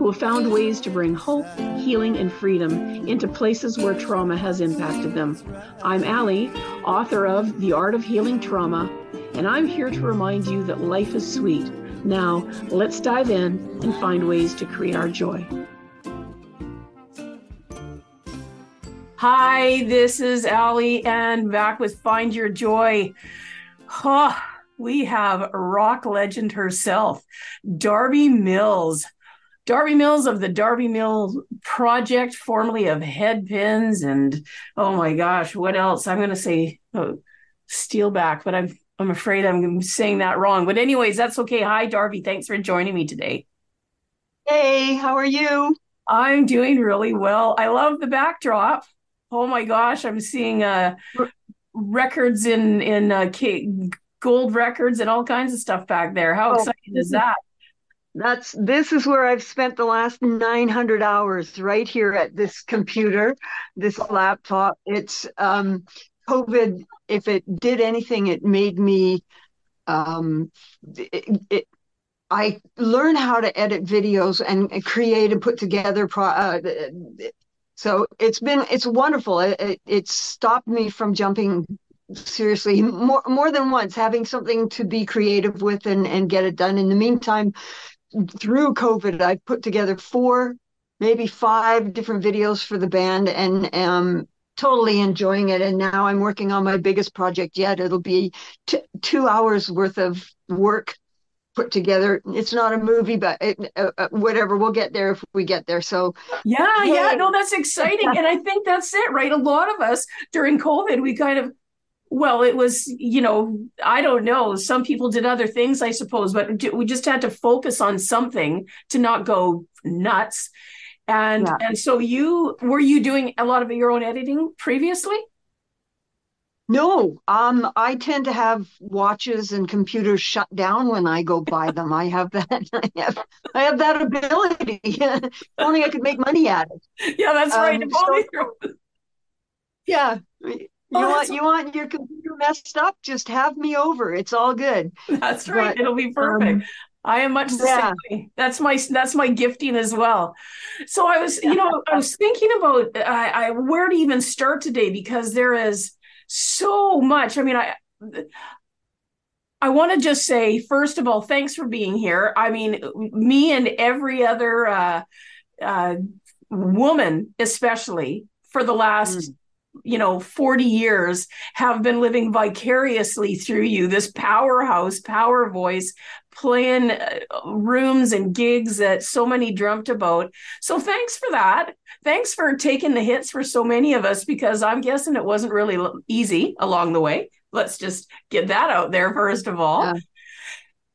who have found ways to bring hope, healing, and freedom into places where trauma has impacted them. I'm Ali, author of The Art of Healing Trauma, and I'm here to remind you that life is sweet. Now, let's dive in and find ways to create our joy. Hi, this is Ali, and back with Find Your Joy. Oh, we have rock legend herself, Darby Mills. Darby Mills of the Darby Mills Project, formerly of Headpins, and oh my gosh, what else? I'm going to say oh, Steelback, but I'm I'm afraid I'm saying that wrong. But anyways, that's okay. Hi, Darby. Thanks for joining me today. Hey, how are you? I'm doing really well. I love the backdrop oh my gosh, I'm seeing uh, records in in uh, gold records and all kinds of stuff back there. How oh, exciting is that? That's this is where I've spent the last 900 hours right here at this computer, this laptop. It's um, COVID. If it did anything, it made me. Um, it, it, I learned how to edit videos and create and put together pro, uh, so it's been it's wonderful. It, it, it stopped me from jumping seriously more more than once, having something to be creative with and and get it done. In the meantime, through COVID, I put together four, maybe five different videos for the band, and um totally enjoying it. And now I'm working on my biggest project yet. It'll be t- two hours worth of work put together. It's not a movie, but it, uh, uh, whatever. We'll get there if we get there. So yeah, hey. yeah, no, that's exciting, and I think that's it, right? A lot of us during COVID, we kind of. Well, it was, you know, I don't know. Some people did other things, I suppose, but we just had to focus on something to not go nuts. And yeah. and so you were you doing a lot of your own editing previously? No, um, I tend to have watches and computers shut down when I go buy them. I have that. I have, I have that ability. if only I could make money at it. Yeah, that's um, right. So, yeah, oh, want you want your computer messed up? Just have me over. It's all good. That's right. But, It'll be perfect. Um, I am much the yeah. same. That's my that's my gifting as well. So I was, you know, I was thinking about uh, I, where to even start today because there is so much. I mean, I I want to just say, first of all, thanks for being here. I mean, me and every other uh, uh, woman, especially for the last, mm. You know, 40 years, have been living vicariously through you. This powerhouse, power voice, playing uh, rooms and gigs that so many dreamt about. So thanks for that. Thanks for taking the hits for so many of us because I'm guessing it wasn't really easy along the way. Let's just get that out there first of all. Yeah.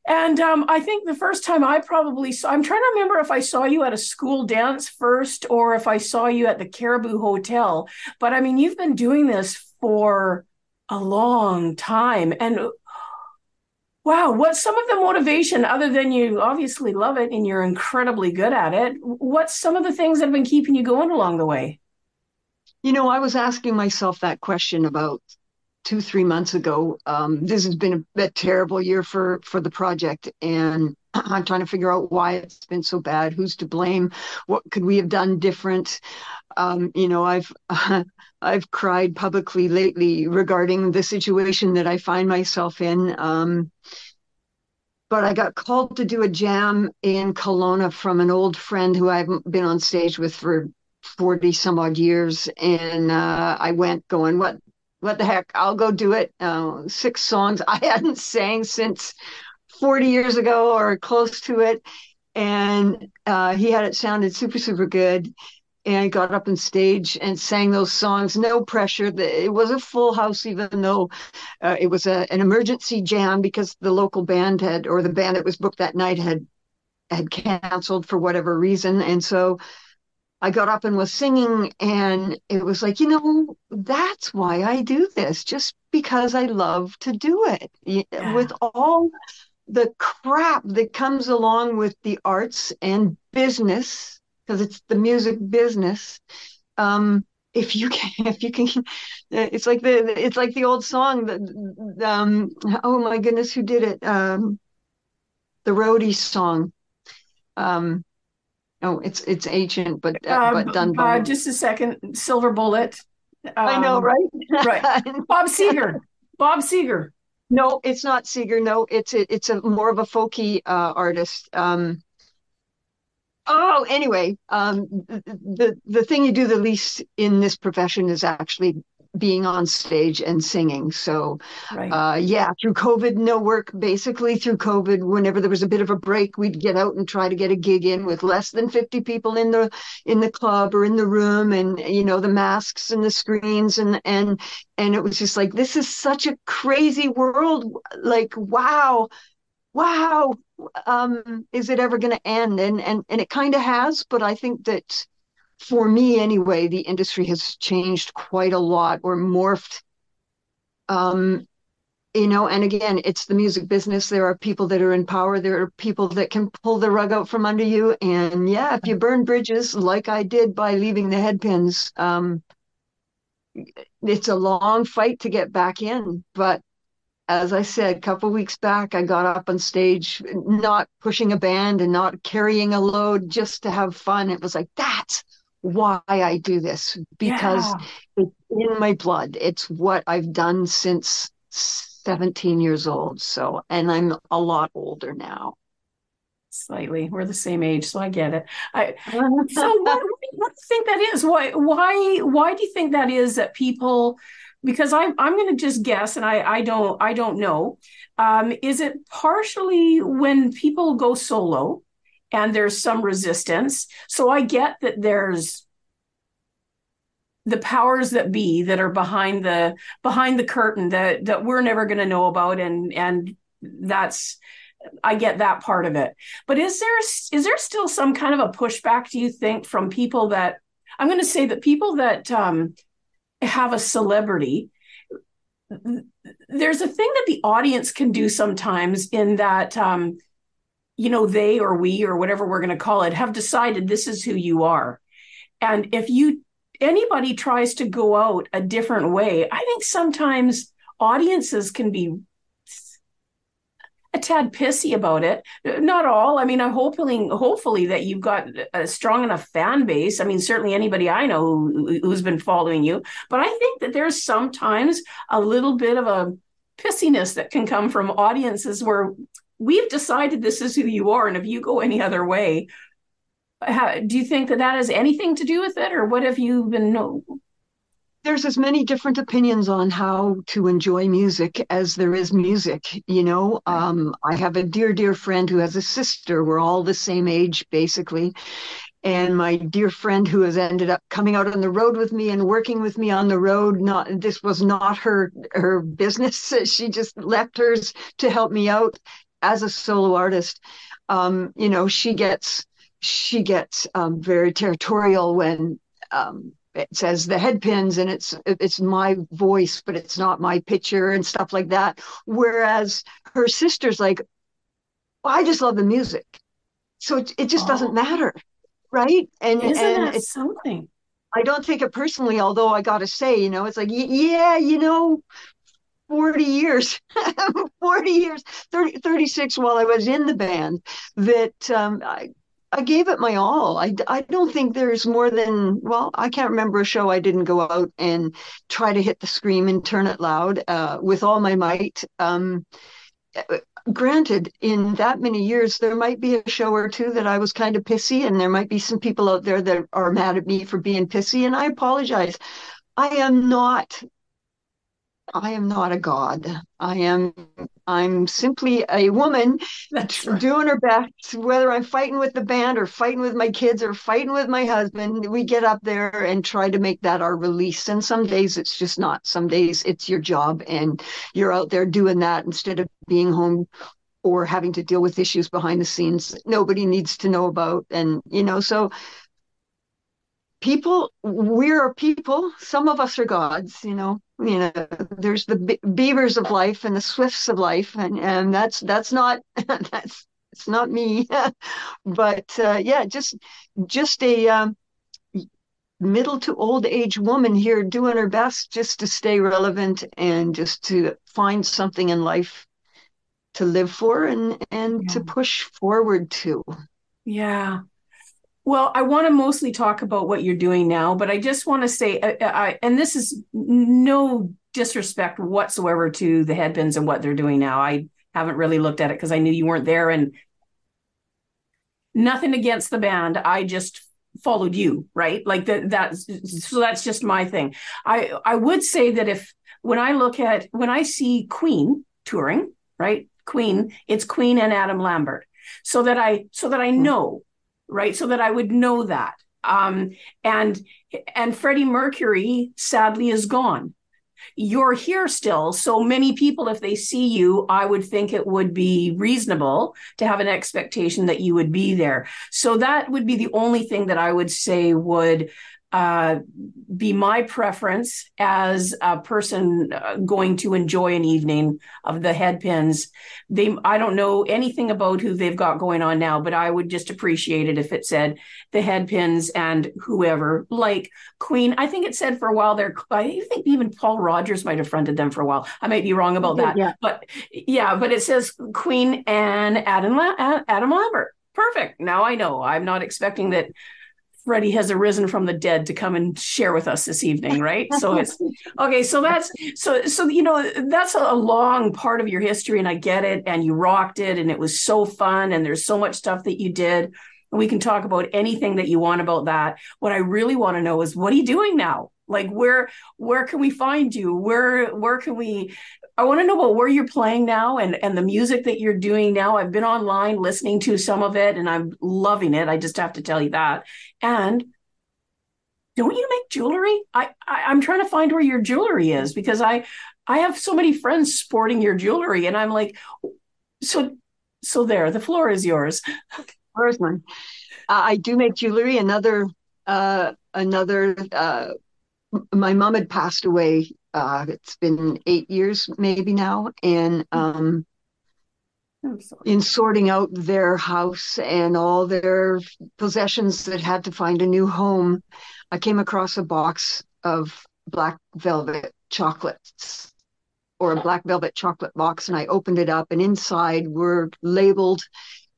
And um, I think the first time I probably saw, I'm trying to remember if I saw you at a school dance first or if I saw you at the Caribou Hotel. But I mean, you've been doing this for a long time. And Wow, what's some of the motivation other than you obviously love it and you're incredibly good at it? What's some of the things that have been keeping you going along the way? You know, I was asking myself that question about two, three months ago. Um, this has been a, a, terrible year for for the project, and I'm trying to figure out why it's been so bad. Who's to blame? What could we have done different? Um, you know, I've uh, I've cried publicly lately regarding the situation that I find myself in. Um, but I got called to do a jam in Kelowna from an old friend who I've been on stage with for 40 some odd years. And uh, I went going, what, what the heck? I'll go do it. Uh, six songs I hadn't sang since 40 years ago or close to it. And uh, he had it sounded super, super good and got up on stage and sang those songs. No pressure. It was a full house, even though uh, it was a, an emergency jam because the local band had, or the band that was booked that night had had canceled for whatever reason. And so I got up and was singing, and it was like, you know, that's why I do this, just because I love to do it. Yeah. With all the crap that comes along with the arts and business, because it's the music business. Um, if you can, if you can, it's like the it's like the old song that um, oh my goodness, who did it? Um, the Roadies song. Um, Oh, it's it's ancient, but uh, uh, but done by uh, just a second. Silver Bullet. Um, I know, um, right? right. Bob Seger. Bob Seger. No, it's not Seger. No, it's a, it's a more of a folky uh, artist. Um, oh, anyway, um, the the thing you do the least in this profession is actually being on stage and singing. So, right. uh, yeah, through COVID, no work. Basically, through COVID, whenever there was a bit of a break, we'd get out and try to get a gig in with less than fifty people in the in the club or in the room, and you know the masks and the screens and and and it was just like this is such a crazy world. Like, wow, wow, um, is it ever going to end? And and and it kind of has, but I think that for me anyway, the industry has changed quite a lot or morphed. Um, you know, and again, it's the music business. There are people that are in power. There are people that can pull the rug out from under you. And yeah, if you burn bridges like I did by leaving the headpins, um, it's a long fight to get back in. But as I said, a couple weeks back, I got up on stage, not pushing a band and not carrying a load, just to have fun. It was like that's why I do this because yeah. it's in my blood. It's what I've done since 17 years old. So, and I'm a lot older now. Slightly, we're the same age, so I get it. I so what, what do you think that is? Why why why do you think that is that people? Because I'm I'm going to just guess, and I I don't I don't know. Um, is it partially when people go solo? And there's some resistance. So I get that there's the powers that be that are behind the behind the curtain that that we're never going to know about and and that's I get that part of it. But is there is there still some kind of a pushback do you think from people that I'm going to say that people that um, have a celebrity there's a thing that the audience can do sometimes in that um, you know, they or we or whatever we're going to call it have decided this is who you are. And if you anybody tries to go out a different way, I think sometimes audiences can be a tad pissy about it. Not all. I mean, I'm hoping, hopefully, that you've got a strong enough fan base. I mean, certainly anybody I know who, who's been following you. But I think that there's sometimes a little bit of a pissiness that can come from audiences where we've decided this is who you are and if you go any other way how, do you think that that has anything to do with it or what have you been know? there's as many different opinions on how to enjoy music as there is music you know? Um, i have a dear dear friend who has a sister. We're all the same age basically. And my dear friend who has ended up coming out on the road with me and working with me on the road not this was not her her business. She just left hers to help me out as a solo artist, um, you know, she gets she gets um, very territorial when um, it says the headpins and it's it's my voice, but it's not my picture and stuff like that. Whereas her sister's like, well, I just love the music, so it, it just oh. doesn't matter, right? And isn't and that something? I don't take it personally, although I got to say, you know, it's like, yeah, you know, 40 years 40 years 30, 36 while i was in the band that um, I, I gave it my all. I, I don't think there's more than, well, I can't remember a show I didn't go out and try to hit the scream and turn it loud uh, with all my might. Um, granted, in that many years, there might be a show or two that I was kind of pissy, and there might be some people out there that are mad at me for being pissy, and I apologize. I am not I am not a god. I am I'm simply a woman right. doing her best. Whether I'm fighting with the band or fighting with my kids or fighting with my husband, we get up there and try to make that our release. And some days it's just not. Some days it's your job and you're out there doing that instead of being home or having to deal with issues behind the scenes that nobody needs to know about. And you know, so people we're people some of us are gods you know you know there's the be- Biebers of life and the swifts of life and and that's that's not that's it's not me. But uh, yeah just just a um, middle to old age woman here doing her best just to stay relevant and just to find something in life to live for and and yeah. to push forward to. Yeah well, I want to mostly talk about what you're doing now, but I just want to say, I, I, and this is no disrespect whatsoever to the headpins and what they're doing now. I haven't really looked at it because I knew you weren't there, and nothing against the band. I just followed you, right? Like that. That's so. That's just my thing. I I would say that if when I look at when I see Queen touring, right? Queen, it's Queen and Adam Lambert, so that I so that I hmm. know right? So that I would know that. Um, and and Freddie Mercury sadly is gone. You're here still. So many people, if they see you, I would think it would be reasonable to have an expectation that you would be there. So that would be the only thing that I would say would uh, be my preference as a person uh, going to enjoy an evening of the headpins. They, I don't know anything about who they've got going on now, but I would just appreciate it if it said the headpins and whoever, like Queen. I think it said for a while there. I think even Paul Rodgers might have fronted them for a while. I might be wrong about that, yeah. but yeah, but it says Queen and Adam Adam Lambert. Perfect. Now I know. I'm not expecting that Freddie has arisen from the dead to come and share with us this evening, right? So it's okay. So that's so so you know that's a long part of your history, and I get it. And you rocked it, and it was so fun. And there's so much stuff that you did. And we can talk about anything that you want about that. What I really want to know is what are you doing now? Like where where can we find you? Where where can we I want to know about where you're playing now and and the music that you're doing now. I've been online listening to some of it and I'm loving it. I just have to tell you that. And don't you make jewelry? I, I am trying to find where your jewelry is because I I have so many friends sporting your jewelry and I'm like so so there the floor is yours. Where's mine? Uh, I do make jewelry. Another uh another uh my mom had passed away uh, it's been eight years maybe now, and um, in sorting out their house and all their possessions that had to find a new home, I came across a box of black velvet chocolates or a black velvet chocolate box, and I opened it up, and inside were labeled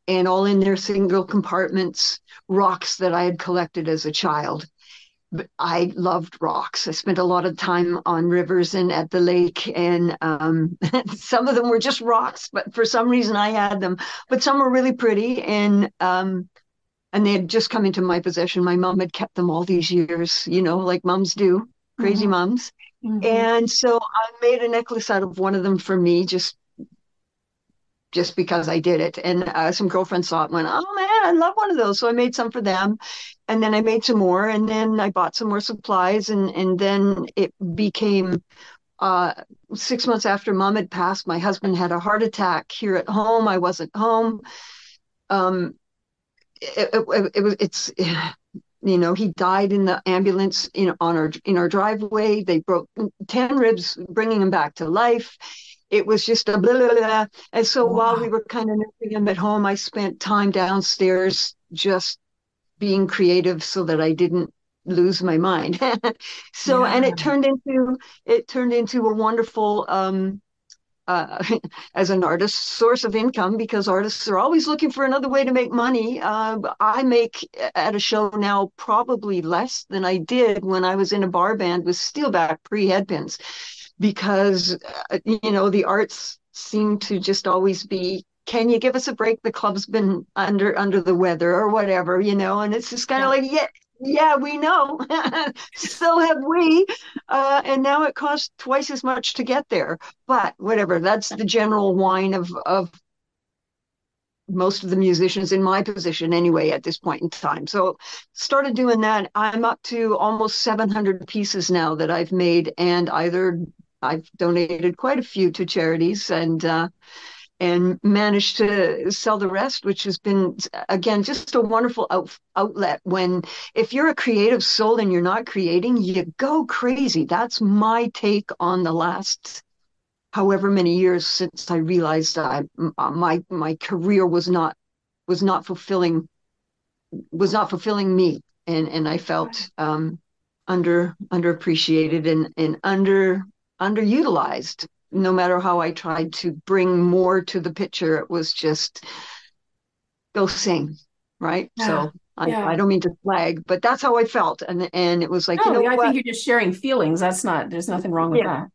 and all in their single compartments rocks that I had collected as a child I loved rocks. I spent a lot of time on rivers and at the lake, and um, some of them were just rocks, but for some reason I had them. But some were really pretty, and um, and they had just come into my possession. My mom had kept them all these years, you know, like moms do, crazy mm-hmm. moms. Mm-hmm. And so I made a necklace out of one of them for me, just just because I did it. And uh, some girlfriends saw it and went, oh man, I love one of those. So I made some for them. And then I made some more. And then I bought some more supplies. And, and then it became uh, six months after mom had passed, my husband had a heart attack here at home. I wasn't home. Um, it, it, it was, it's, you know he died in the ambulance know on our in our driveway they broke 10 ribs bringing him back to life it was just a blah, blah, blah. And so wow. while we were kind of nursing him at home, I spent time downstairs just being creative so that I didn't lose my mind. so, yeah. and it turned into, it turned into a wonderful, um, uh, as an artist, source of income because artists are always looking for another way to make money. Uh, I make at a show now probably less than I did when I was in a bar band with Steelback pre headpins because uh, you know the arts seem to just always be can you give us a break the club's been under under the weather or whatever you know and it's just kind of yeah. like yeah yeah we know so have we uh, and now it costs twice as much to get there but whatever that's the general whine of of most of the musicians in my position anyway at this point in time. So started doing that. I'm up to almost 700 pieces now that I've made and either I've donated quite a few to charities and uh, and managed to sell the rest, which has been again just a wonderful out, outlet. When if you're a creative soul and you're not creating, you go crazy. That's my take on the last however many years since I realized I my my career was not was not fulfilling was not fulfilling me and and I felt um, under underappreciated and and under underutilized no matter how I tried to bring more to the picture, it was just go sing, right? Yeah. So I, yeah. I, don't mean to flag, but that's how I felt, and and it was like, no, you know, I what? think you're just sharing feelings. That's not. There's nothing wrong with yeah. that.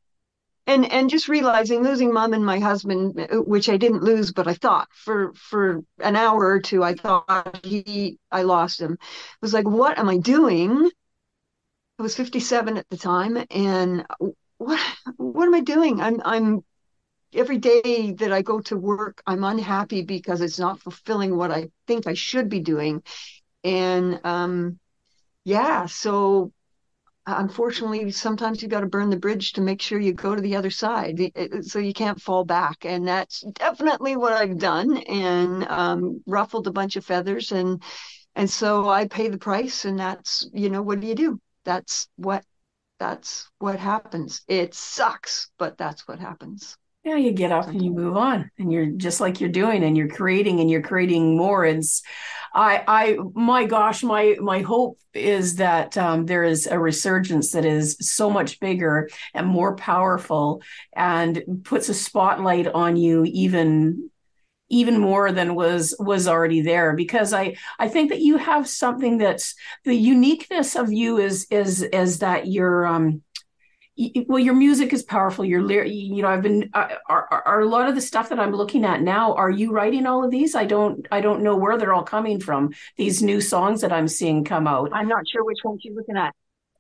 And and just realizing losing mom and my husband, uh, which I didn't lose, but I thought for for an hour or two, I thought he I lost him. It was like, what am I doing? I was 57 at the time, and uh, what what am I doing? I'm I'm every day that I go to work, I'm unhappy because it's not fulfilling what I think I should be doing. And um yeah, so unfortunately sometimes you've got to burn the bridge to make sure you go to the other side so you can't fall back and that's definitely what i've done and um, ruffled a bunch of feathers and and so i pay the price and that's you know what do you do that's what that's what happens. It sucks, but that's what happens. Yeah, you get up and you move on, and you're just like you're doing, and you're creating, and you're creating more. And I, I, my gosh, my my hope is that um, there is a resurgence that is so much bigger and more powerful, and puts a spotlight on you even even more than was was already there because i i think that you have something that's the uniqueness of you is is is that you're um well your music is powerful your lyric you know i've been uh, are, are a lot of the stuff that i'm looking at now are you writing all of these? I don't i don't know where they're all coming from these new songs that i'm seeing come out. I'm not sure which ones you're looking at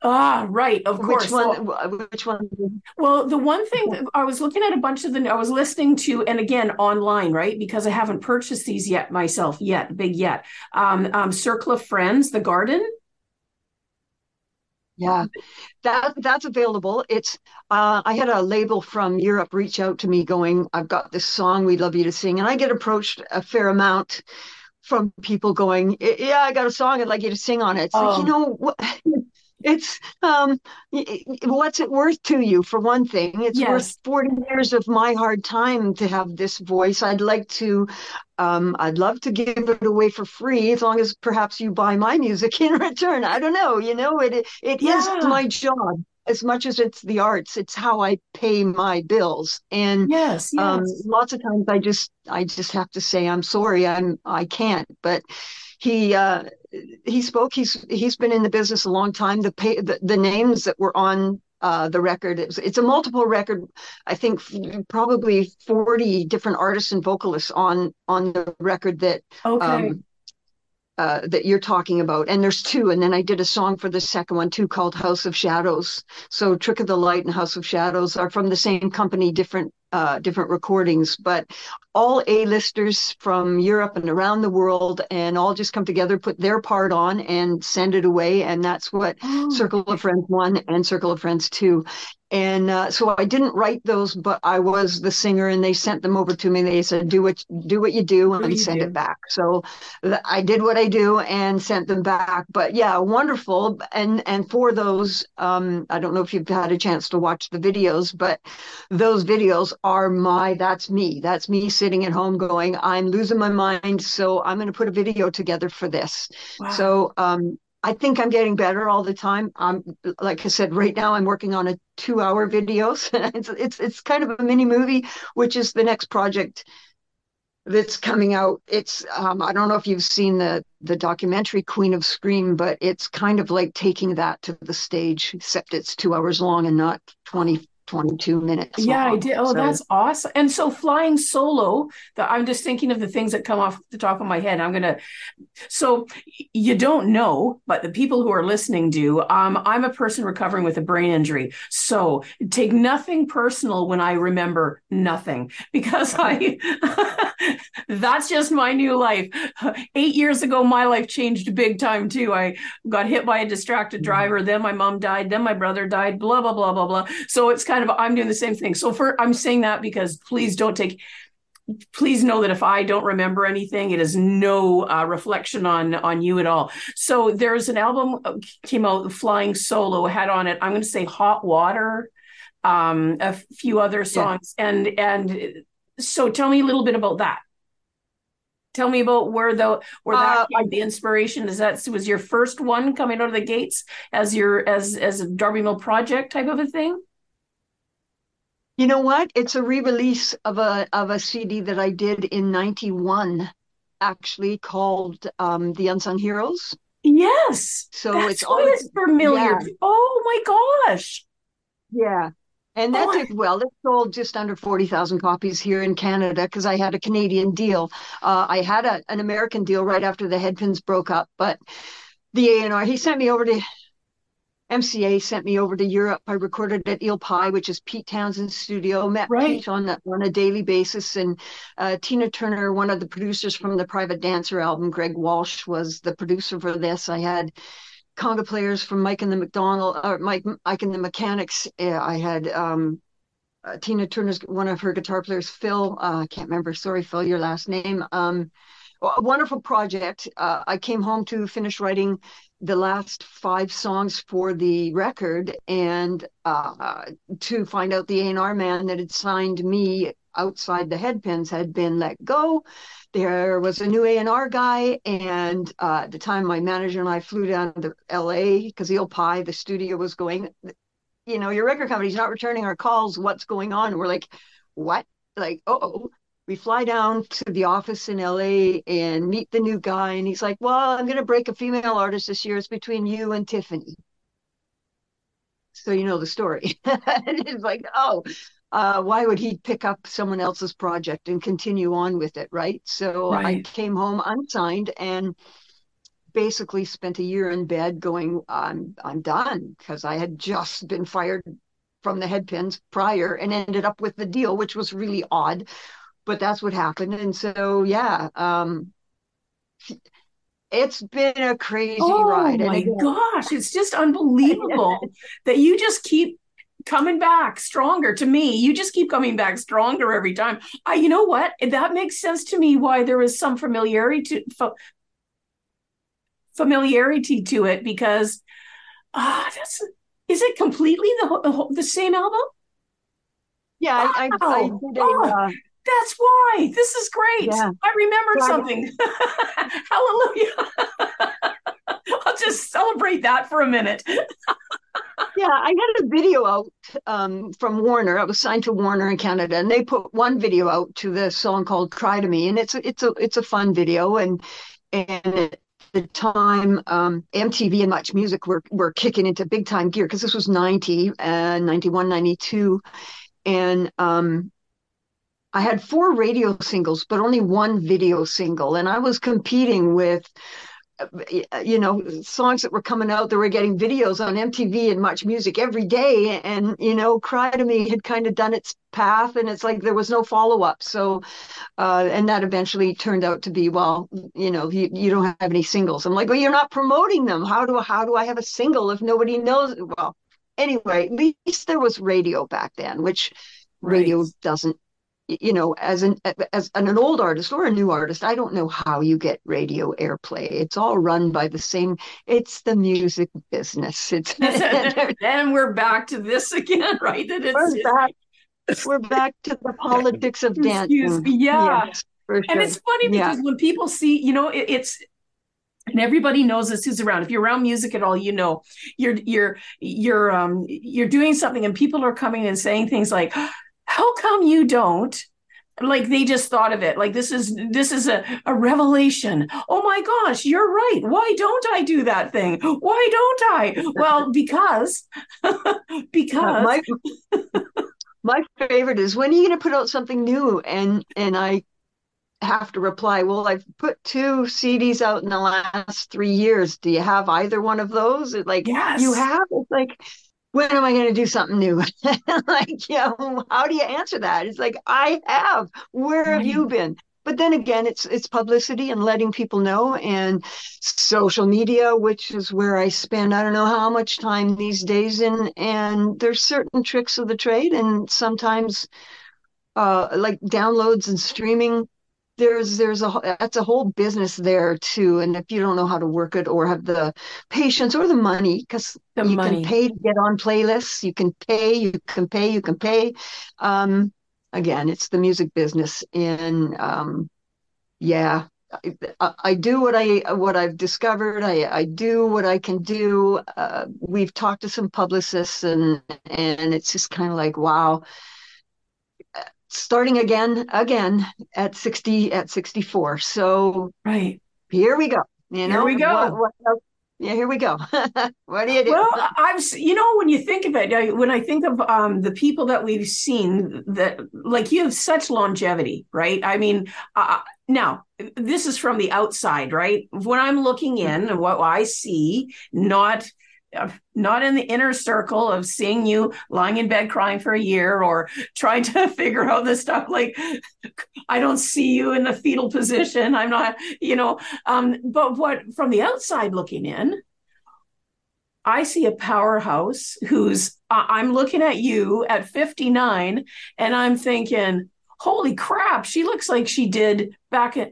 Ah, right. Of which course. One, well, which one? Well, the one thing I was looking at a bunch of the, I was listening to, and again, online, right? Because I haven't purchased these yet myself yet, big yet. Um, um, Circle of Friends, The Garden. Yeah, that that's available. It's uh, I had a label from Europe reach out to me going, I've got this song we'd love you to sing, and I get approached a fair amount from people going, yeah, I got a song I'd like you to sing on it. It's oh. like, you know, what, it's um what's it worth to you for one thing it's yes. worth 40 years of my hard time to have this voice i'd like to um i'd love to give it away for free as long as perhaps you buy my music in return i don't know you know it it yeah. is my job as much as it's the arts it's how i pay my bills and yes, yes. Um, lots of times i just i just have to say i'm sorry i'm i can't but he uh, he spoke. He's he's been in the business a long time. The pay, the, the names that were on uh, the record. It's, it's, a multiple record. I think probably forty different artists and vocalists on on the record that okay. um, uh, that you're talking about. And there's two. And then I did a song for the second one too called House of Shadows. So Trick of the Light and House of Shadows are from the same company, different uh, different recordings, but all A-listers from Europe and around the world, and all just come together, put their part on, and send it away. And that's what oh. Circle of Friends One and Circle of Friends Two and uh, so I didn't write those, but I was the singer, and they sent them over to me. They said, "Do what do what you do, and you send do. it back." So I did what I do and sent them back. But yeah, wonderful. And and for those, um, I don't know if you've had a chance to watch the videos, but those videos are my. That's me. That's me sitting at home going, "I'm losing my mind, so I'm going to put a video together for this." Wow. So um, I think I'm getting better all the time. I'm like I said, right now I'm working on a two-hour video. it's it's it's kind of a mini movie, which is the next project that's coming out. It's um, I don't know if you've seen the the documentary Queen of Scream, but it's kind of like taking that to the stage, except it's two hours long and not 20 22 minutes. Yeah, long. I did. Oh, so, that's awesome. And so flying solo, the, I'm just thinking of the things that come off the top of my head. I'm going to, so you don't know, but the people who are listening do. Um, I'm a person recovering with a brain injury. So take nothing personal when I remember nothing because I, that's just my new life. Eight years ago, my life changed big time too. I got hit by a distracted mm-hmm. driver. Then my mom died. Then my brother died, blah, blah, blah, blah, blah. So it's kind of I'm doing the same thing. So for I'm saying that because please don't take please know that if I don't remember anything, it is no uh, reflection on on you at all. So there's an album uh, came out, Flying Solo, had on it. I'm going to say Hot Water, um, a few other songs, yeah. and and so tell me a little bit about that. Tell me about where the where that uh, the inspiration is. That was your first one coming out of the gates as your as as a Darby Mill project type of a thing. You know what? It's a re-release of a of a CD that I did in '91, actually called um, "The Unsung Heroes." Yes. So That's it's always familiar. Yeah. Oh my gosh. Yeah. And that oh, did well. It sold just under 40,000 copies here in Canada because I had a Canadian deal. Uh, I had a, an American deal right after the Headpins broke up, but the A&R, he sent me over to MCA sent me over to Europe. I recorded at Eel Pie, which is Pete Townshend's studio. Met right. Pete on a, on a daily basis, and uh, Tina Turner, one of the producers from the Private Dancer album, Greg Walsh was the producer for this. I had conga players from Mike and the McDonald, or Mike, Mike and the Mechanics. I had um, uh, Tina Turner's one of her guitar players, Phil. Uh, I can't remember. Sorry, Phil, your last name. Um, a wonderful project. Uh, I came home to finish writing the last five songs for the record and uh, to find out the A&R man that had signed me outside the headpins had been let go. There was a new A&R guy, and uh, at the time, my manager and I flew down to LA because Eel Pie, the studio was going, you know, your record company's not returning our calls. What's going on? We're like, what? Like, oh, we fly down to the office in LA and meet the new guy. And he's like, Well, I'm going to break a female artist this year. It's between you and Tiffany. So you know the story. and it's like, Oh, uh, why would he pick up someone else's project and continue on with it? Right. So right. I came home unsigned and basically spent a year in bed going, I'm, I'm done because I had just been fired from the headpins prior and ended up with the deal, which was really odd but that's what happened. And so, yeah, um, it's been a crazy oh, ride. Oh my again, gosh, it's just unbelievable that you just keep coming back stronger to me you just keep coming back stronger every time i you know what that makes sense to me why there is some familiarity to fa- familiarity to it because ah uh, that's is it completely the the same album yeah wow. I, I, I, did a, oh. uh, that's why. This is great. Yeah. I remembered yeah. something. Hallelujah. I'll just celebrate that for a minute. yeah, I had a video out um, from Warner. I was signed to Warner in Canada, and they put one video out to the song called "Cry to Me," and it's a, it's a it's a fun video, and and at the time um, MTV and Much Music were were kicking into big time gear because this was 90 uh, 91 92 and um, I had four radio singles, but only one video single. And I was competing with, uh, you know, songs that were coming out that were getting videos on MTV and Much Music every day. And, you know, Cry to Me had kind of done its path and it's like there was no follow up. So, uh, and that eventually turned out to be, well, you know, you, you don't have any singles. I'm like, well, you're not promoting them. How do, how do I have a single if nobody knows? Well, anyway, at least there was radio back then, which right. radio doesn't you know as an as an old artist or a new artist i don't know how you get radio airplay. It's all run by the same it's the music business. It's and we're back to this again right? That it's we're back, we're back to the politics of dance yeah. Yes, sure. and it's funny because yeah. when people see you know it, it's and everybody knows this who's around. If you're around music at all you know you're you're you're um you're doing something and people are coming and saying things like how come you don't? Like they just thought of it. Like this is this is a, a revelation. Oh my gosh you're right. Why don't i do that thing? Why don't i? Well because because my, my favorite is when are you going to put out something new? And and i have to reply well i've put two cds out in the last three years. Do you have either one of those? Like yes. you have it's like when am I going to do something new? like, yeah, how do you answer that? It's like, I have. Where have you been? But then again, it's it's publicity and letting people know, and social media, which is where I spend I don't know how much time these days. And and there's certain tricks of the trade, and sometimes uh, like downloads and streaming there's there's a that's a whole business there too and if you don't know how to work it or have the patience or the money because you money. can pay to get on playlists you can pay you can pay you can pay um again it's the music business and um yeah I, I do what I what I've discovered. I, I do what I can do. Uh, we've talked to some publicists, and and it's just kind of like, wow, starting again again at 60 at 64 so right. here we go you know? here we go. What, what yeah here we go. What do you do? Well i've you know when you think of it I, when i think of um, the people that we've seen that like you have such longevity right? I mean uh, now this is from the outside right? When i'm looking in and what i see not not in the inner circle of seeing you lying in bed crying for a year or trying to figure out this stuff like i don't see you in the fetal position. I'm not you know um but what from the outside looking in i see a powerhouse who's i'm looking at you at 59 and i'm thinking holy crap she looks like she did back at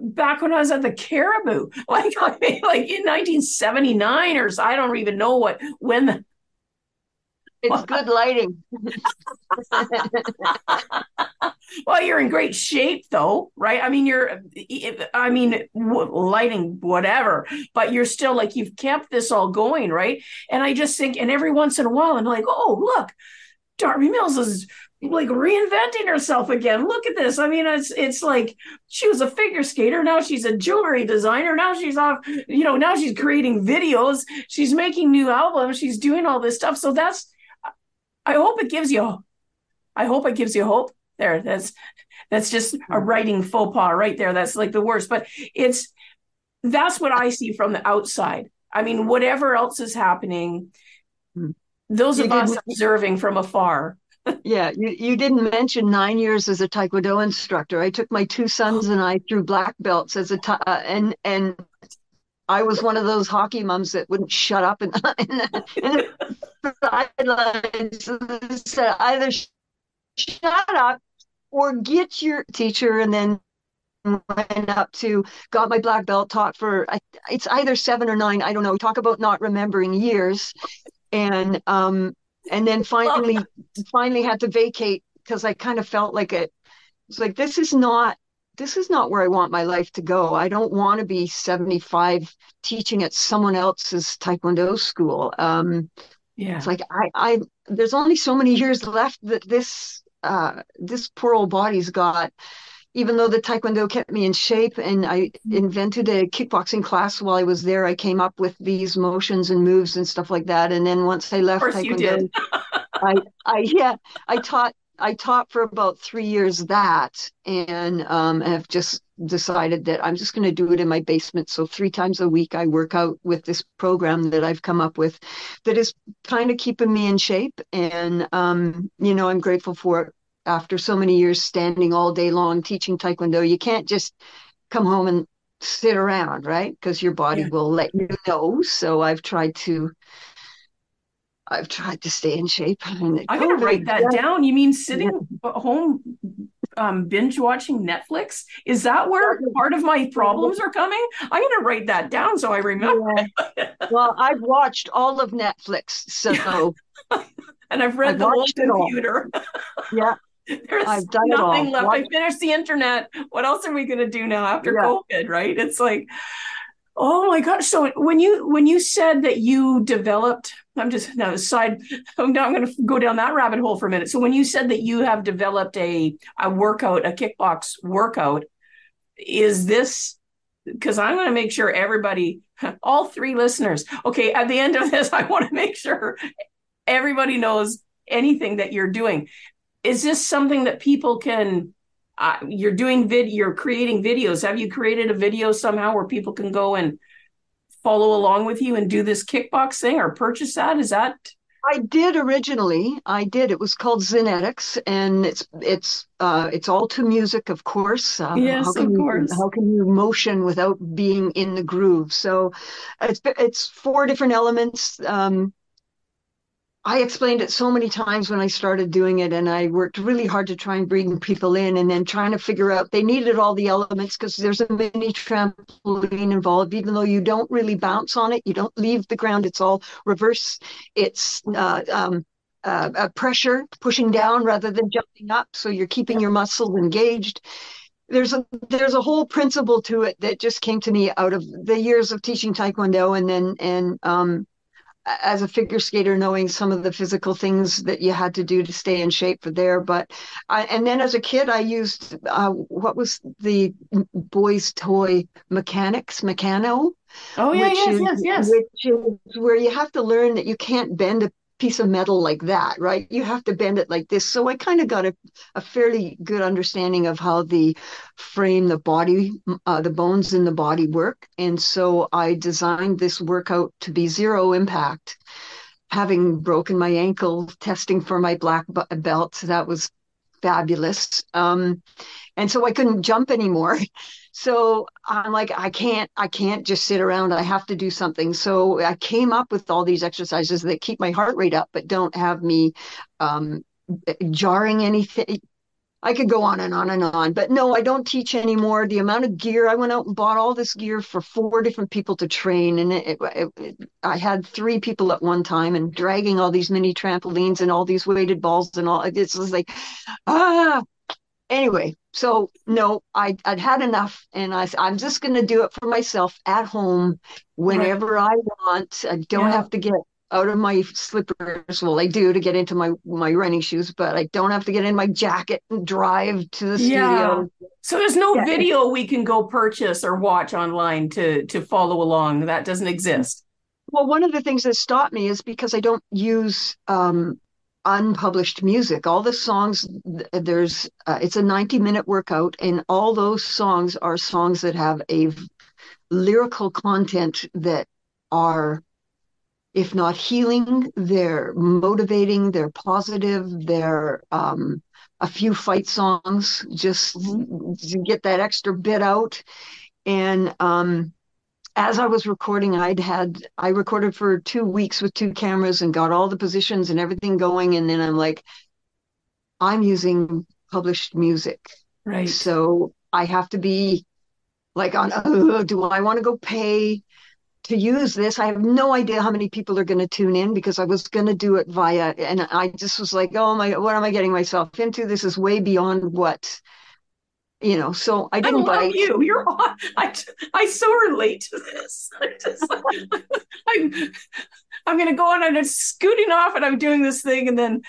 back when I was at the Caribou, like I mean, like in 1979 or so. I don't even know what when the. It's good lighting. well, you're in great shape, though, right? I mean, you're, I mean, lighting, whatever, but you're still like you've kept this all going, right? And I just think, and every once in a while, I'm like, oh, look, Darby Mills is like reinventing herself again. Look at this. I mean, it's it's like she was a figure skater. Now she's a jewelry designer. Now she's off, you know, now she's creating videos. She's making new albums. She's doing all this stuff. So that's I hope it gives you I hope it gives you hope. There, that's that's just a writing faux pas right there. That's like the worst. But it's that's what I see from the outside. I mean, whatever else is happening, hmm. those of us observing from afar yeah, you, you didn't mention nine years as a Taekwondo instructor. I took my two sons and I through black belts as a ta- uh, and and I was one of those hockey moms that wouldn't shut up in, in, sidelines. Said either shut up or get your teacher, and then went up to got my black belt taught for it's either seven or nine i don't know talk about not remembering years and um and then finally finally had to vacate because I kind of felt like it was like this is not this is not where I want my life to go. I don't want to be 75 teaching at someone else's taekwondo school. Um, yeah. It's like I, I there's only so many years left that this uh, this poor old body's got even though the taekwondo kept me in shape and I invented a kickboxing class while I was there, I came up with these motions and moves and stuff like that. And then once I left taekwondo, I, I yeah, I taught I taught for about three years that, and um, have just decided that I'm just going to do it in my basement. So three times a week, I work out with this program that I've come up with, that is kind of keeping me in shape. And um, you know, I'm grateful for it after so many years standing all day long teaching taekwondo you can't just come home and sit around right? Because your body yeah. will let you know. So i've tried to i've tried to stay in shape i'm going to write that yeah. down. You mean sitting yeah. home um, binge watching netflix? Is that where part of my problems are coming? I'm going to write that down so i remember. Well i've watched all of netflix so and I've read I've the whole computer. yeah, There's I've done nothing left. What? I finished the internet. What else are we going to do now after yeah. COVID? Right? It's like, oh my gosh. So when you when you said that you developed, I'm just now side. I'm not going to go down that rabbit hole for a minute. So when you said that you have developed a a workout, a kickbox workout, is this because I'm going to make sure everybody, all three listeners, okay, at the end of this, I want to make sure everybody knows anything that you're doing is this something that people can uh, you're doing vid you're creating videos have you created a video somehow where people can go and follow along with you and do this kickbox thing or purchase that is that I did originally. I did. It was called Zenetics, and it's it's uh, it's all to music, of course. Uh, yes, of course. You, how can you motion without being in the groove? So, it's it's four different elements. Um, I explained it so many times when I started doing it, and I worked really hard to try and bring people in, and then trying to figure out they needed all the elements because there's a mini trampoline involved. Even though you don't really bounce on it, you don't leave the ground. It's all reverse. It's uh, um, uh, pressure pushing down rather than jumping up, so you're keeping your muscles engaged. There's a there's a whole principle to it that just came to me out of the years of teaching Taekwondo, and then and um, as a figure skater knowing some of the physical things that you had to do to stay in shape for there. But I, and then as a kid i used uh, what was the boys toy mechanics Meccano oh yeah yes is, yes yes. which is where you have to learn that you can't bend a piece of metal like that, right? You have to bend it like this. So I kind of got a, a fairly good understanding of how the frame, the body, uh, the bones in the body work. And so I designed this workout to be zero impact. Having broken my ankle testing for my black belt, that was fabulous. Um, and so I couldn't jump anymore. So I'm like, I can't, I can't just sit around. I have to do something. So I came up with all these exercises that keep my heart rate up, but don't have me um, jarring anything. I could go on and on and on, but no, I don't teach anymore. The amount of gear I went out and bought all this gear for four different people to train, and it, it, it, I had three people at one time, and dragging all these mini trampolines and all these weighted balls and all. It's was like, ah, anyway, so no, I, I'd had enough, and I, I'm just going to do it for myself at home whenever right. I want. I don't yeah. have to get out of my slippers. Well, I do to get into my my running shoes, but I don't have to get in my jacket and drive to the yeah. studio. So there's no yeah. video we can go purchase or watch online to to follow along. That doesn't exist. Well, one of the things that stopped me is because I don't use um, unpublished music. All the songs, there's, uh, it's a 90 minute workout, and all those songs are songs that have a lyrical content that are, if not healing, they're motivating, they're positive, they're um, a few fight songs just mm-hmm. to get that extra bit out. And um, as I was recording, I'd had I recorded for two weeks with two cameras and got all the positions and everything going. And then I'm like, I'm using published music. Right. So I have to be like on oh, do I want to go pay to use this? I have no idea how many people are going to tune in because I was going to do it via and I just was like, oh my what am I getting myself into? This is way beyond what you know so i didn't I love you. You're on i i so relate to this. I just i'm i'm gonna go on and i'm scooting off and i'm doing this thing and then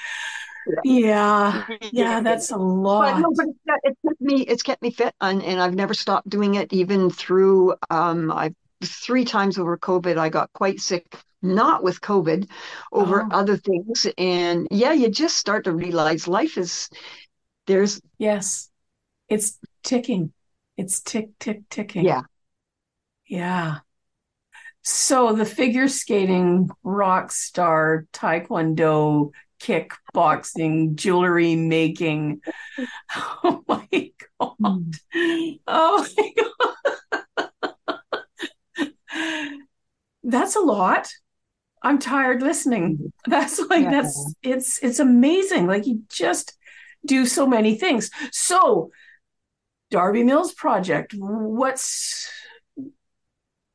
yeah. yeah that's a lot. but, no, but it's, kept me it's kept me fit and, and i've never stopped doing it even through um I've three times over covid i got quite sick not with covid over oh. other things. And yeah you just start to realize life is there's yes it's ticking. It's tick, tick, ticking. Yeah. Yeah. So the figure skating rock star, taekwondo, kickboxing, jewelry making. Oh my God. Mm. Oh my God. That's a lot. I'm tired listening. That's like yeah. that's it's it's amazing. Like you just do so many things. So Darby Mills project. What's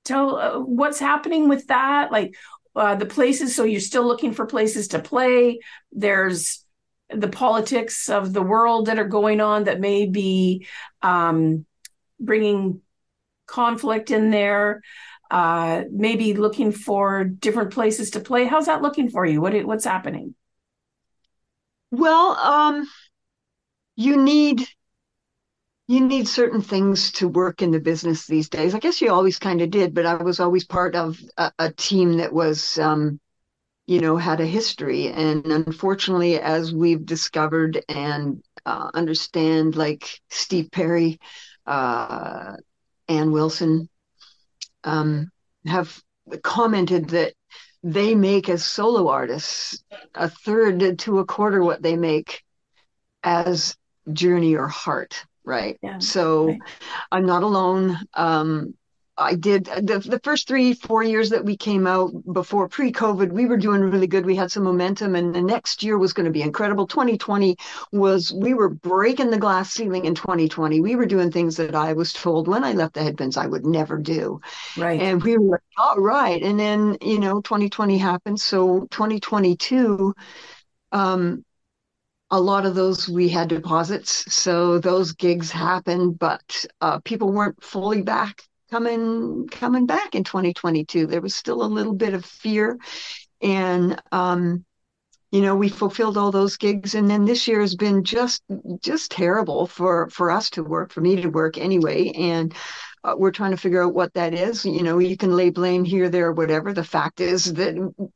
tell uh, what's happening with that? Like uh, the places. So you're still looking for places to play. There's the politics of the world that are going on that may be um, bringing conflict in there. Uh, maybe looking for different places to play. How's that looking for you? What what's happening? Well, um, you need you need certain things to work in the business these days. I guess you always kind of did, but I was always part of a, a team that was, um, you know, had a history. And unfortunately, as we've discovered and uh, understand, like Steve Perry, uh, Ann Wilson, um, have commented that they make as solo artists a third to a quarter what they make as Journey or Heart right? Yeah, so right. I'm not alone. Um, I did the, the first three, four years that we came out before pre COVID, we were doing really good. We had some momentum, and the next year was going to be incredible. 2020 was, we were breaking the glass ceiling in 2020. We were doing things that I was told when I left the Headpins I would never do. Right. And we were like, all right. And then, you know, 2020 happened. So 2022, um, a lot of those we had deposits so those gigs happened but uh, people weren't fully back coming coming back in 2022 there was still a little bit of fear and um, you know we fulfilled all those gigs and then this year has been just just terrible for for us to work for me to work anyway and uh, we're trying to figure out what that is. You know you can lay blame here there whatever. The fact is that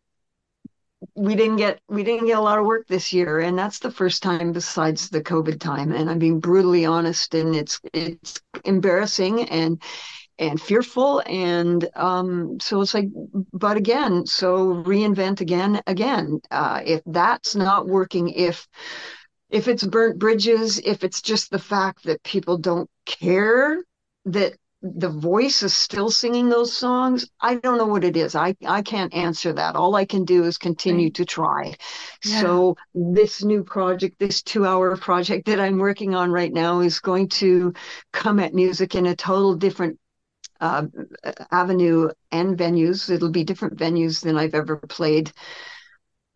we didn't get we didn't get a lot of work this year and that's the first time besides the covid time. And i'm being brutally honest and it's it's embarrassing and and fearful and um so it's like but again so reinvent again again. Uh if that's not working if if it's burnt bridges if it's just the fact that people don't care that the voice is still singing those songs i don't know what it is. I i can't answer that. All i can do is continue right. to try. Yeah. so this new project this 2 hour project that i'm working on right now is going to come at music in a total different uh, avenue and venues. It'll be different venues than i've ever played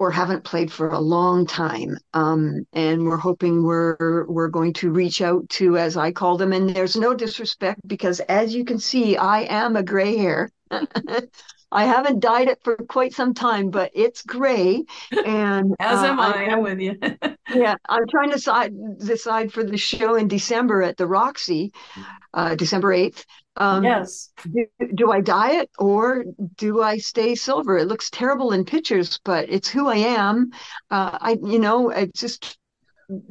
or haven't played for a long time. Um, and we're hoping we're we're going to reach out to, as I call them, and there's no disrespect because as you can see, I am a gray hair. I haven't dyed it for quite some time, but it's gray. And as uh, am I, I'm with you. yeah, I'm trying to decide, decide for the show in December at the Roxy, uh, December 8th. Um, yes. Do, do, I dye it or do I stay silver? It looks terrible in pictures, but it's who I am. Uh, I, you know, I just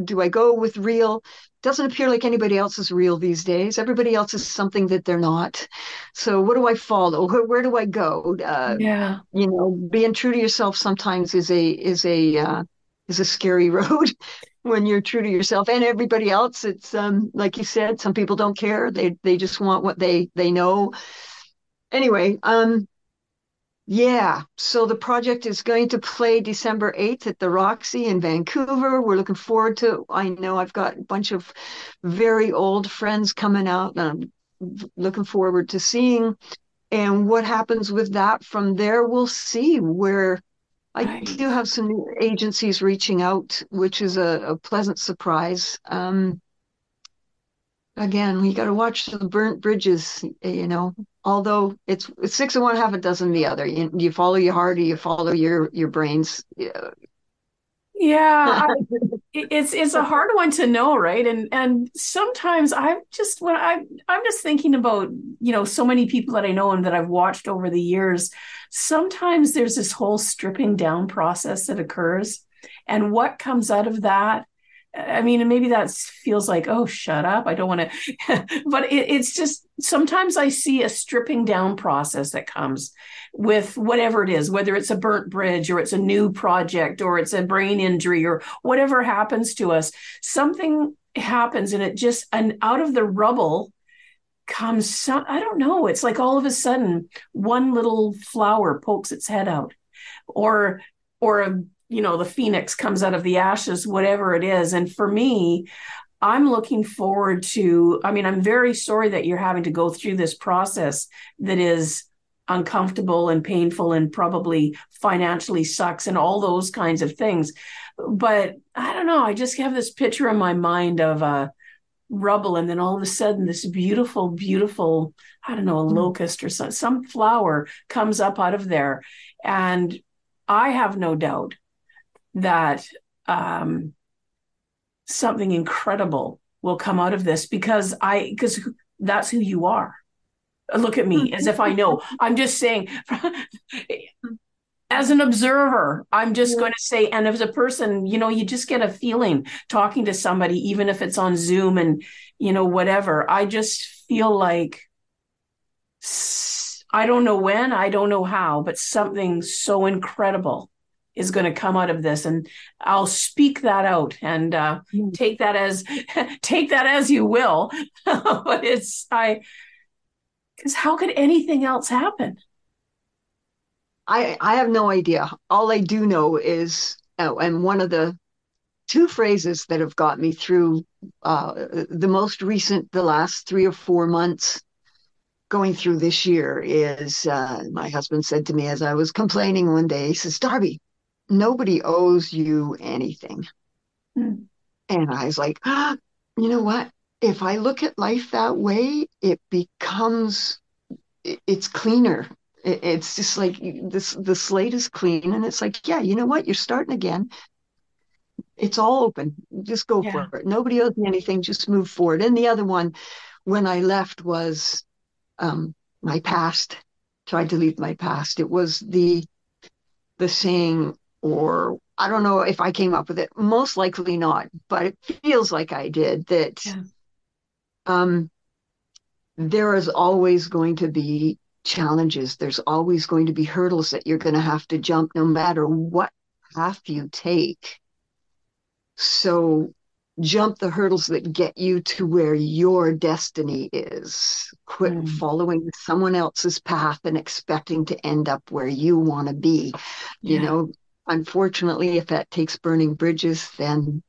do I go with real? Doesn't appear like anybody else is real these days. Everybody else is something that they're not. So what do I follow? Where, where do I go? Uh, yeah. You know, being true to yourself sometimes is a is a uh, is a scary road when you're true to yourself and everybody else it's um like you said some people don't care. They they just want what they they know. Anyway um yeah so the project is going to play december 8th at the roxy in vancouver. We're looking forward to i know i've got a bunch of very old friends coming out and i'm looking forward to seeing. And what happens with that from there we'll see where I right. do have some new agencies reaching out, which is a, a pleasant surprise. Um, again, we got to watch the burnt bridges, you know. Although it's, it's six of one, half a dozen the other. You, you follow your heart or you follow your your brains. Yeah, I, it's it's a hard one to know, right? And and sometimes I'm just when I I'm just thinking about you know so many people that I know and that I've watched over the years sometimes there's this whole stripping down process that occurs. And what comes out of that I mean, maybe that feels like, oh, shut up. I don't want to. but it, it's just sometimes I see a stripping down process that comes with whatever it is, whether it's a burnt bridge or it's a new project or it's a brain injury or whatever happens to us. Something happens and it just, and out of the rubble, comes some i don't know it's like all of a sudden one little flower pokes its head out. Or or a, you know the phoenix comes out of the ashes whatever it is. And for me i'm looking forward to i mean i'm very sorry that you're having to go through this process that is uncomfortable and painful and probably financially sucks and all those kinds of things. But i don't know i just have this picture in my mind of a rubble and then all of a sudden this beautiful beautiful i don't know a hmm. locust or some, some flower comes up out of there. And i have no doubt that um, something incredible will come out of this because i because that's who you are. Look at me as if i know. I'm just saying as an observer, I'm just yeah. going to say, and as a person, you know, you just get a feeling talking to somebody, even if it's on Zoom and, you know, whatever. I just feel like I don't know when, I don't know how, but something so incredible is going to come out of this and i'll speak that out and uh, mm. take that as take that as you will but it's i Because how could anything else happen? I I have no idea. All I do know is, oh, and one of the two phrases that have got me through uh, the most recent, the last three or four months going through this year is uh, my husband said to me as I was complaining one day, he says, Darby, nobody owes you anything. Mm. And I was like, ah, you know what? If I look at life that way, it becomes, it's cleaner. It's just like this, the slate is clean. And it's like, yeah, you know what? You're starting again. It's all open. Just go yeah. for it. Nobody owes me anything. Just move forward. And the other one, when I left, was um, my past. Tried to leave my past. It was the the saying, or I don't know if I came up with it. Most likely not, but it feels like I did. That yeah. um, there is always going to be challenges. There's always going to be hurdles that you're going to have to jump, no matter what path you take. So jump the hurdles that get you to where your destiny is. Quit mm. following someone else's path and expecting to end up where you want to be. Yeah. You know, unfortunately, if that takes burning bridges, then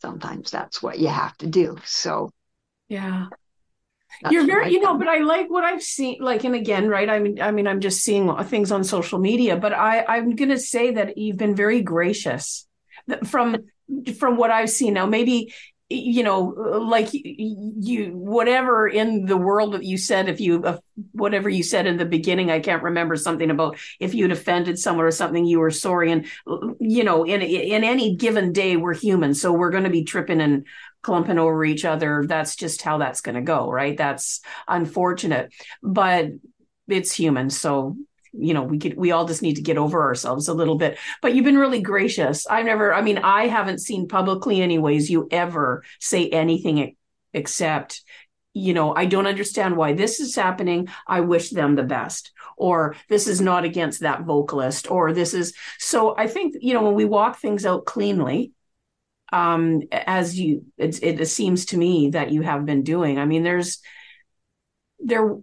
sometimes that's what you have to do. So, yeah. You're very, you know, but I like what I've seen. Like, and again, right? I mean, I mean, I'm just seeing things on social media, but I, I'm going to say that you've been very gracious from from what I've seen now, maybe you know like you whatever in the world that you said if you uh, whatever you said in the beginning i can't remember something about if you'd offended someone or something you were sorry and you know in in any given day we're human so we're going to be tripping and clumping over each other that's just how that's going to go right? That's unfortunate but it's human so you know we could we all just need to get over ourselves a little bit. But you've been really gracious. I've never i mean i haven't seen publicly anyways you ever say anything except you know i don't understand why this is happening. I wish them the best or this is not against that vocalist or this is so i think you know when we walk things out cleanly um as you it, it seems to me that you have been doing i mean there's there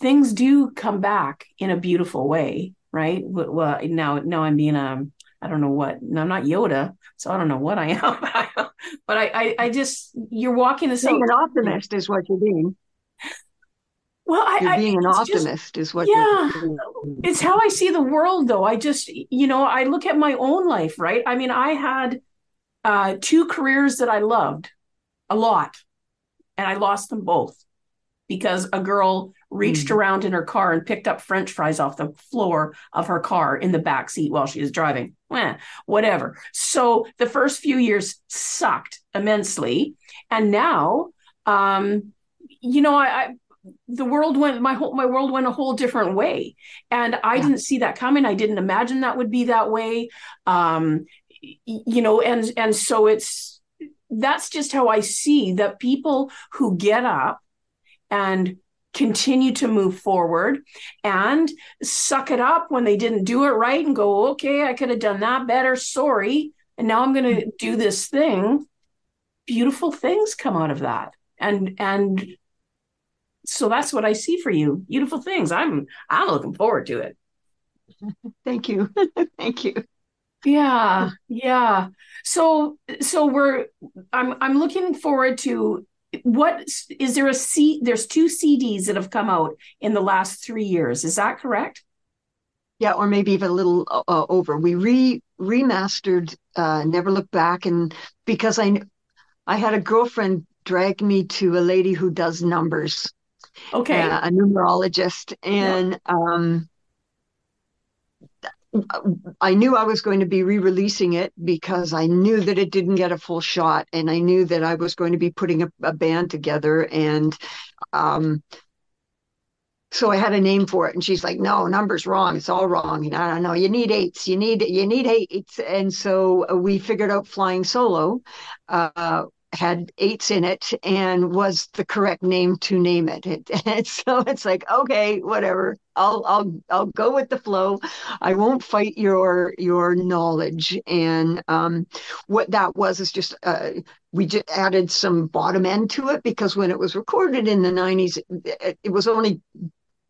things do come back in a beautiful way, right? Well, now, now I'm being a, um, I don't know what. No, I'm not Yoda, so I don't know what I am. but I, I, I just you're walking this. Being an optimist is what you're being. Well, I, you're being I, an optimist just, is what. Yeah, it's how I see the world, though. I just, you know, I look at my own life, right? I mean, I had uh, two careers that I loved a lot, and I lost them both because a girl reached mm. around in her car and picked up french fries off the floor of her car in the back seat while she was driving eh, whatever so the first few years sucked immensely and now um you know I, I the world went my whole my world went a whole different way and i yeah. didn't see that coming i didn't imagine that would be that way um you know and and so it's that's just how i see that people who get up and continue to move forward and suck it up when they didn't do it right and go, okay, I could have done that better. Sorry. And now I'm going to mm-hmm. do this thing. Beautiful things come out of that. And, and, so that's what I see for you. Beautiful things. I'm I'm looking forward to it. Thank you. Thank you. Yeah, yeah. So so we're I'm I'm looking forward to what is there a C? There's two CDs that have come out in the last three years. Is that correct? Yeah, or maybe even a little uh, uh, over. We re remastered uh, "Never Look Back," and because I I had a girlfriend drag me to a lady who does numbers. Okay, uh, a numerologist, and yeah. um, I knew I was going to be re-releasing it because I knew that it didn't get a full shot, and I knew that I was going to be putting a, a band together, and um, so I had a name for it. And she's like, "No, number's wrong. It's all wrong. And I don't know. You need eights. You need you need eights." And so we figured out flying solo. Uh, had eights in it and was the correct name to name it. it and so it's like, okay, whatever. I'll I'll I'll go with the flow. I won't fight your your knowledge. And um, what that was is just uh, we just added some bottom end to it because when it was recorded in the 90s, it, it was only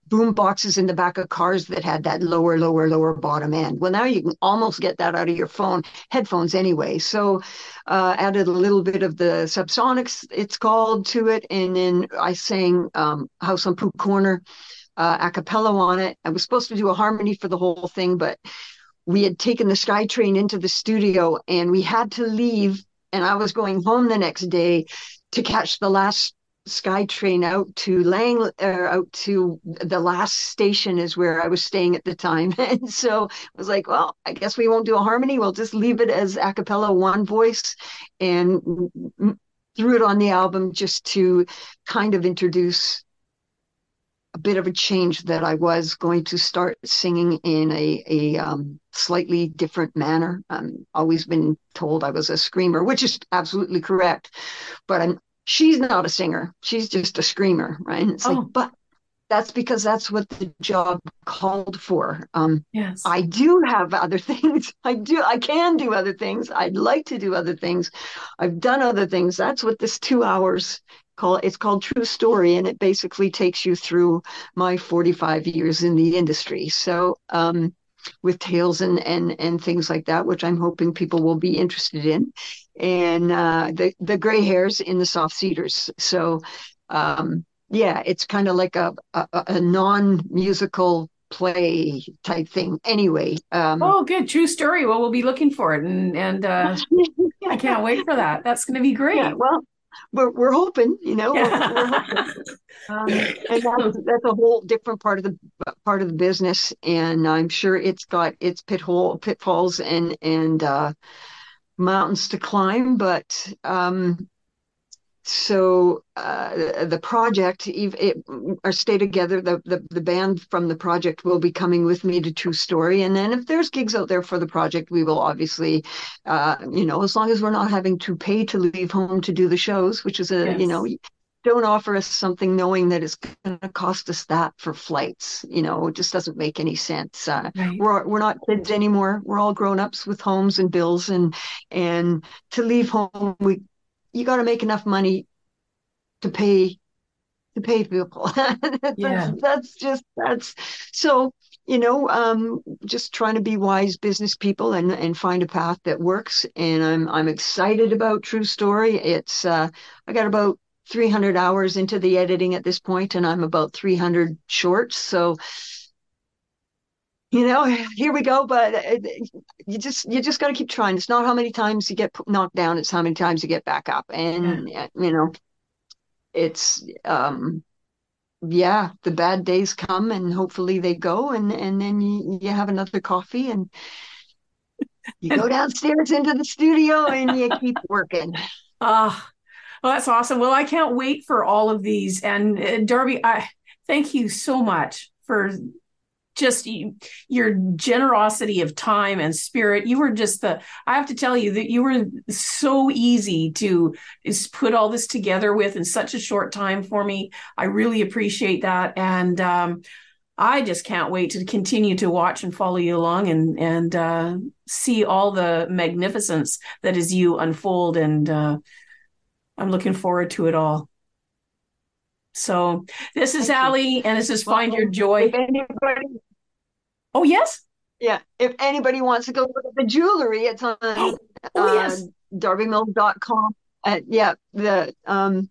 boom boxes in the back of cars that had that lower, lower, lower bottom end. Well, now you can almost get that out of your phone, headphones anyway. So uh, added a little bit of the subsonics, it's called, to it. And then I sang um, House on Pooh Corner uh, a cappella on it. I was supposed to do a harmony for the whole thing, but we had taken the SkyTrain into the studio and we had to leave. And I was going home the next day to catch the last SkyTrain out to Lang, uh, out to the last station is where I was staying at the time. And so I was like, well, I guess we won't do a harmony. We'll just leave it as a cappella one voice and threw it on the album just to kind of introduce a bit of a change that I was going to start singing in a, a um, slightly different manner. i have always been told I was a screamer, which is absolutely correct. But I'm she's not a singer. She's just a screamer, right? And it's oh. like, but that's because that's what the job called for. Um, yes. I do have other things. I do. I can do other things. I'd like to do other things. I've done other things. That's what this two hours call. It's called True Story, and it basically takes you through my 45 years in the industry. So, um, with tales and and and things like that, which I'm hoping people will be interested in and uh, the the gray hairs in the soft cedars. So, um, yeah, it's kind of like a, a, a non musical play type thing. Anyway. Um, oh, good, true story. Well, we'll be looking for it, and and uh, I can't wait for that. That's going to be great. Yeah, well, we're we're hoping, you know. We're, we're um, and that's, that's a whole different part of the part of the business, and I'm sure it's got its pithole pitfalls and and uh, mountains to climb, but um, so uh, the project it, are stay together the, the the band from the project will be coming with me to true story and then if there's gigs out there for the project we will obviously uh, you know as long as we're not having to pay to leave home to do the shows which is a yes. you know don't offer us something knowing that it's going to cost us that for flights. You know, it just doesn't make any sense. Uh, right. We're we're not kids anymore. We're all grown ups with homes and bills, and and to leave home, we you got to make enough money to pay to pay people. that's, yeah. that's just that's so you know um, just trying to be wise business people and and find a path that works and i'm i'm excited about true story it's uh, i got about 300 hours into the editing at this point, and I'm about 300 short. So, you know, here we go. But uh, you just you just got to keep trying. It's not how many times you get knocked down; it's how many times you get back up. And yeah. you know, it's um, yeah, the bad days come, and hopefully they go, and and then you you have another coffee and. You go downstairs into the studio and you keep working. Ah, well, that's awesome. Well, I can't wait for all of these. And uh, Darby, I thank you so much for just your generosity of time and spirit. You were just the, I have to tell you that you were so easy to put all this together with in such a short time for me. I really appreciate that. And, um, I just can't wait to continue to watch and follow you along and and uh, see all the magnificence that is you unfold and uh, I'm looking forward to it all. So this is Thank Ali, you. and this is Find Your Joy. Anybody, oh yes, yeah. If anybody wants to go look at the jewelry, it's on oh, oh, yes. uh, darbymills.com. Uh, yeah, the um,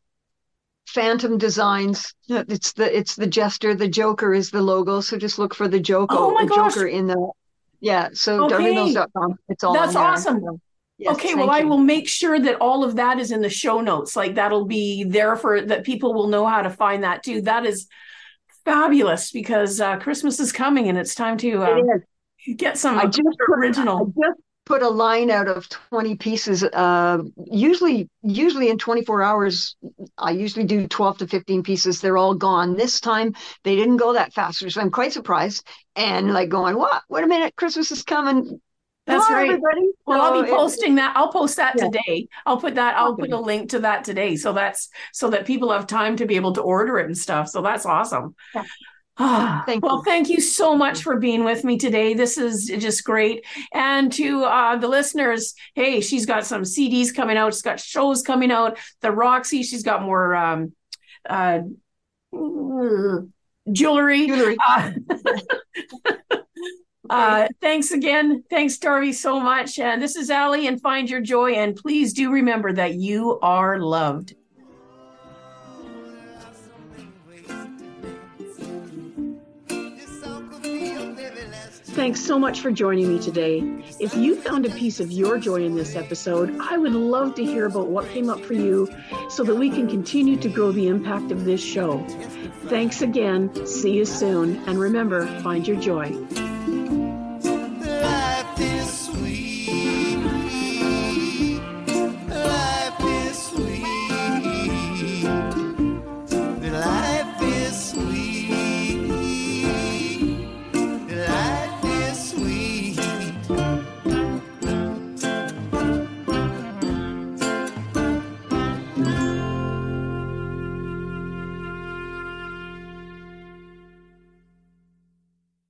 Phantom Designs. It's the it's the jester. The Joker is the logo. So just look for the Joker. Oh my gosh. Joker in the yeah. So okay. darbymills.com. It's all that's awesome. Yes, okay, well, you. I will make sure that all of that is in the show notes. Like that'll be there for that people will know how to find that too. That is fabulous because uh, Christmas is coming and it's time to uh, get some I just original. I just put a line out of 20 pieces. Uh, usually, usually in 24 hours, I usually do 12 to 15 pieces. They're all gone. This time they didn't go that fast, so I'm quite surprised and like going, what? Wait a minute, Christmas is coming That's Hello, right. everybody. Well, I'll be So it- posting that. I'll post that Yeah. today. I'll put that. I'll put a link to that today. So that's so that people have time to be able to order it and stuff. So that's awesome. Yeah. Ah, Thank well, you. thank you so much for being with me today. This is just great. And to uh, the listeners, hey, she's got some CDs coming out. She's got shows coming out. The Roxy, she's got more um, uh, jewelry. Jewelry. Uh, uh, thanks again. Thanks, Darby, so much. And this is Ali and Find Your Joy. And please do remember that you are loved. Thanks so much for joining me today. If you found a piece of your joy in this episode, I would love to hear about what came up for you so that we can continue to grow the impact of this show. Thanks again. See you soon. And remember, find your joy.